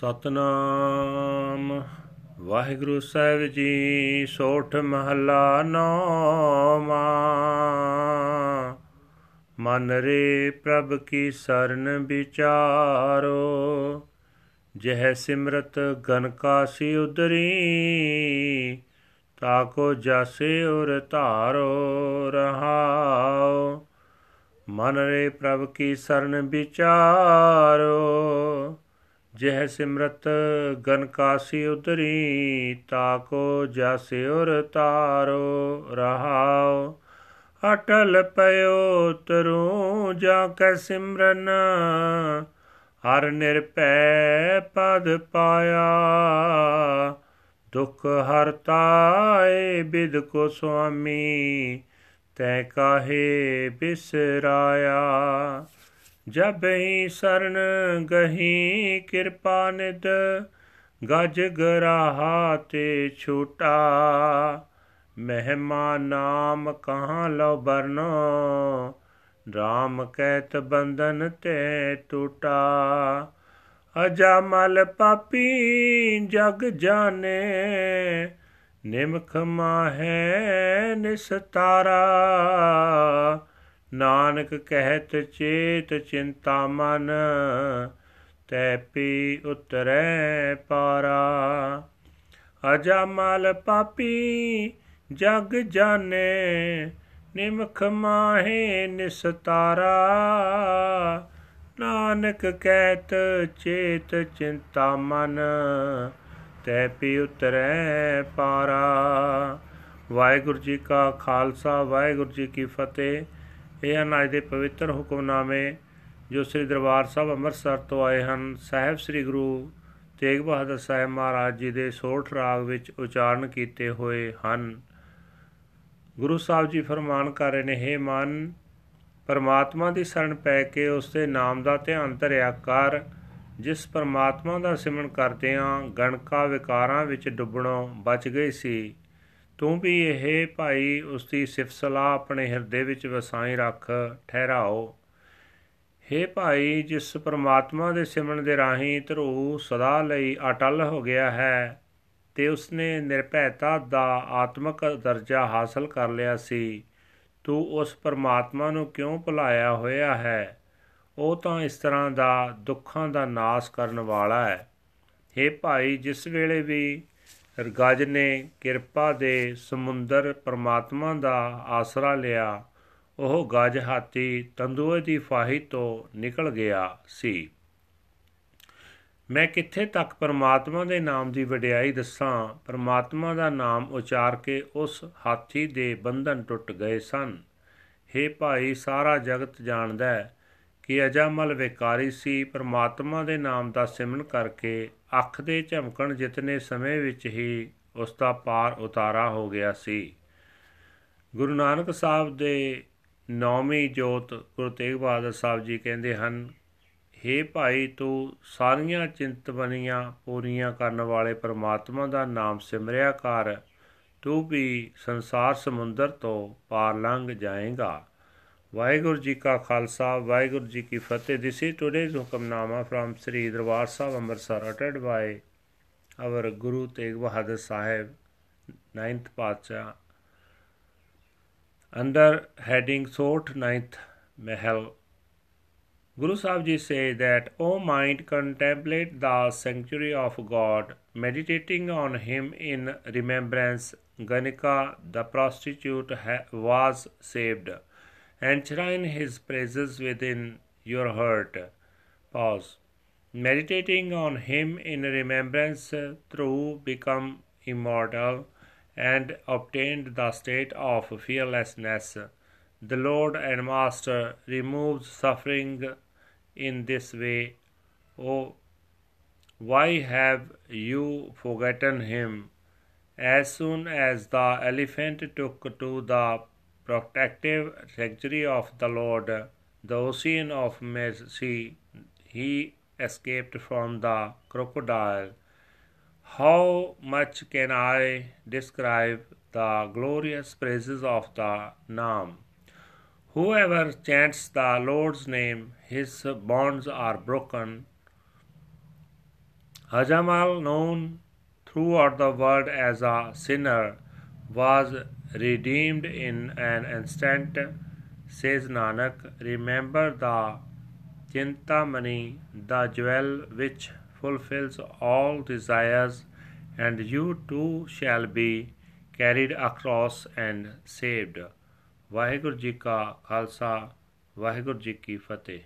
ਸਤਨਾਮ। ਵਾਹਿਗੁਰੂ ਸਾਹਿਬ ਜੀ, ਸੋਠ ਮਹੱਲਾ ਨੌਵਾਂ। ਮਨ ਰੇ ਪ੍ਰਭ ਕੀ ਸਰਨ ਵਿਚਾਰੋ, ਜਹ ਸਿਮਰਤ ਗਨ ਕਾਸੀ ਉਦਰੀ ਤਾਕੋ ਜਾਸੇ ਉਰ ਧਾਰੋ ਰਹਾਓ ਮਨ ਰੇ ਪ੍ਰਭ ਕੀ ਸਰਨ ਵਿਚਾਰੋ ਜਹ ਸਿਮਰਤ ਗਨ ਕਾਸੀ ਉਤਰੀ, ਤਾਕੋ ਜਾਸਿਉਰ ਤਾਰੋ ਰਹਾਉ। ਅਟਲ ਪਇਓ ਤਰੂ ਜਾ ਕੈ ਸਿਮਰਨ, ਹਰ ਨਿਰਪੈ ਪਦ ਪਾਇਆ। ਦੁਖ ਹਰਤਾਏ ਬਿਦ ਕੋ ਸੁਆਮੀ, ਤੈ ਕਾਹੇ ਬਿਸਰਾਇਆ। ਜਬ ਹੀ ਸਰਨ ਗਹੀ ਕਿਰਪਾ ਨਿਦ ਗਜ ਗਰਾਹਾ ਤੇ ਛੂਟਾ। ਮਹਿਮਾ ਨਾਮ ਕਹਾਂ ਲੋ ਬਰਨੋ, ਰਾਮ ਕਹਿਤ ਬੰਧਨ ਤੇ ਟੂਟਾ। ਅਜਾ ਮਲ ਪਾਪੀ ਜਗ ਜਾਣੇ, ਨਿਮਖ ਮਾਹੈ ਨਿਸਤਾਰਾ। ਨਾਨਕ ਕਹਿਤ ਚੇਤ ਚਿੰਤਾ ਮਨ, ਤੈ ਪੀ ਉਤਰੈ ਪਾਰਾ। ਅਜਮਲ ਪਾਪੀ ਜਗ ਜਾਣੇ, ਨਿਮਖ ਮਾਹੇ ਨਿਸਤਾਰਾ ਨਾਨਕ ਕਹਿਤ ਚੇਤ ਚਿੰਤਾ ਮਨ, ਤੈ ਪੀ ਉਤਰੈ ਪਾਰਾ। ਵਾਹਿਗੁਰੂ ਜੀ ਕਾ ਖਾਲਸਾ, ਵਾਹਿਗੁਰੂ ਜੀ ਕੀ ਫਤਿਹ। ਇਹ ਹਨ ਅੱਜ ਦੇ ਪਵਿੱਤਰ ਹੁਕਮਨਾਮੇ ਜੋ ਸ੍ਰੀ ਦਰਬਾਰ ਸਾਹਿਬ ਅੰਮ੍ਰਿਤਸਰ ਤੋਂ ਆਏ ਹਨ। ਸਾਹਿਬ ਸ੍ਰੀ ਗੁਰੂ ਤੇਗ ਬਹਾਦਰ ਸਾਹਿਬ ਮਹਾਰਾਜ ਜੀ ਦੇ ਸੋਠ ਰਾਗ ਵਿੱਚ ਉਚਾਰਨ ਕੀਤੇ ਹੋਏ ਹਨ। ਗੁਰੂ ਸਾਹਿਬ ਜੀ ਫਰਮਾਨ ਕਰ ਰਹੇ ਨੇ हे ਮਨ, ਪਰਮਾਤਮਾ ਦੀ ਸ਼ਰਨ ਪੈ ਕੇ ਉਸ ਦੇ ਨਾਮ ਦਾ ਧਿਆਨ ਧਰਿਆ ਕਰ। ਜਿਸ ਪਰਮਾਤਮਾ ਦਾ ਸਿਮਰਨ ਕਰਦਿਆਂ ਗਣਕਾ ਵਿਕਾਰਾਂ ਵਿੱਚ ਡੁੱਬਣੋਂ ਬਚ ਗਈ ਸੀ। ਤੂੰ ਵੀ ਇਹ ਭਾਈ ਉਸ ਦੀ ਸਿਫਤ ਸਲਾਹ ਆਪਣੇ ਹਿਰਦੇ ਵਿੱਚ ਵਸਾਈ ਰੱਖ, ਠਹਿਰਾਓ। हे ਭਾਈ, ਜਿਸ ਪ੍ਰਮਾਤਮਾ ਦੇ ਸਿਮਰਨ ਦੇ ਰਾਹੀਂ ਧਰੂ ਸਦਾ ਲਈ ਅਟਲ ਹੋ ਗਿਆ ਹੈ, ਤੇ ਉਸਨੇ ਨਿਰਭੈਤਾ ਦਾ ਆਤਮਿਕ ਦਰਜਾ ਹਾਸਲ ਕਰ ਲਿਆ ਸੀ। ਤੂੰ ਉਸ ਪਰਮਾਤਮਾ ਨੂੰ ਕਿਉਂ ਭੁਲਾਇਆ ਹੋਇਆ ਹੈ? ਉਹ ਤਾਂ ਇਸ ਤਰ੍ਹਾਂ ਦਾ ਦੁੱਖਾਂ ਦਾ ਨਾਸ਼ ਕਰਨ ਵਾਲਾ ਹੈ। हे ਭਾਈ, ਜਿਸ ਵੇਲੇ ਵੀ ਰਗਜ ਨੇ ਕਿਰਪਾ ਦੇ ਸਮੁੰਦਰ ਪਰਮਾਤਮਾ ਦਾ ਆਸਰਾ ਲਿਆ। ਉਹ ਗਜ ਹਾਤੀ ਤੰਦੂਏ ਦੀ ਫਾਹੀ ਤੋਂ ਨਿਕਲ ਗਿਆ ਸੀ। ਮੈਂ ਕਿੱਥੇ ਤੱਕ ਪਰਮਾਤਮਾ ਦੇ ਨਾਮ ਦੀ ਵਡਿਆਈ ਦੱਸਾਂ? ਪਰਮਾਤਮਾ ਦਾ ਨਾਮ ਉਚਾਰ ਕੇ ਉਸ ਹਾਥੀ ਦੇ ਬੰਧਨ ਟੁੱਟ ਗਏ ਸਨ। हे ਭਾਈ, ਸਾਰਾ ਜਗਤ ਜਾਣਦਾ ਹੈ ਕਿ ਅਜਾਮਲ ਵਿਕਾਰੀ ਸੀ। ਪਰਮਾਤਮਾ ਦੇ ਨਾਮ ਦਾ ਸਿਮਰਨ ਕਰਕੇ ਅੱਖ ਦੇ ਝਮਕਣ ਜਿਤਨੇ ਸਮੇਂ ਵਿੱਚ ਹੀ ਉਸ ਦਾ ਪਾਰ ਉਤਾਰਾ ਹੋ ਗਿਆ ਸੀ। ਗੁਰੂ ਨਾਨਕ ਸਾਹਿਬ ਦੇ ਨੌਵੀਂ ਜੋਤ ਗੁਰੂ ਤੇਗ ਬਹਾਦਰ ਸਾਹਿਬ ਜੀ ਕਹਿੰਦੇ ਹਨ हे ਭਾਈ, ਤੂੰ ਸਾਰੀਆਂ ਚਿੰਤਵਨੀਆਂ ਪੂਰੀਆਂ ਕਰਨ ਵਾਲੇ ਪਰਮਾਤਮਾ ਦਾ ਨਾਮ ਸਿਮਰਿਆ ਕਰ। ਤੂੰ ਵੀ ਸੰਸਾਰ ਸਮੁੰਦਰ ਤੋਂ ਪਾਰ ਲੰਘ ਜਾਏਗਾ। ਵਾਹਿਗੁਰੂ ਜੀ ਕਾ ਖਾਲਸਾ ਵਾਹਿਗੁਰੂ ਜੀ ਕੀ Fateh this is today's Hukamnama from Sri Darbar Sahib Amritsar ਅਟੈਡ by our Guru Tegh Bahadur Sahib 9th Patshah under heading Sorath 9th Mahal Guru Sahib Ji say that, O mind, contemplate the sanctuary of God, meditating on Him in remembrance. Ganika, the prostitute, was saved. Enshrine His praises within your heart. Pause. Meditating on Him in remembrance through become immortal and obtained the state of fearlessness. The Lord and Master removes suffering in this way. Oh, why have you forgotten him? As soon as the elephant took to the protective sanctuary of the Lord, the ocean of mercy, he escaped from the crocodile. How much can I describe the glorious praises of the Naam? Whoever chants the Lord's name, his bonds are broken. Hajamal, known throughout the world as a sinner, was redeemed in an instant, says Nanak. Remember the Chintamani, the jewel which fulfills all desires, and you too shall be carried across and saved. Waheguru ji ਕਾ ਖਾਲਸਾ ਵਾਹਿਗੁਰੂ ਜੀ ਕੀ ਫਤਿਹ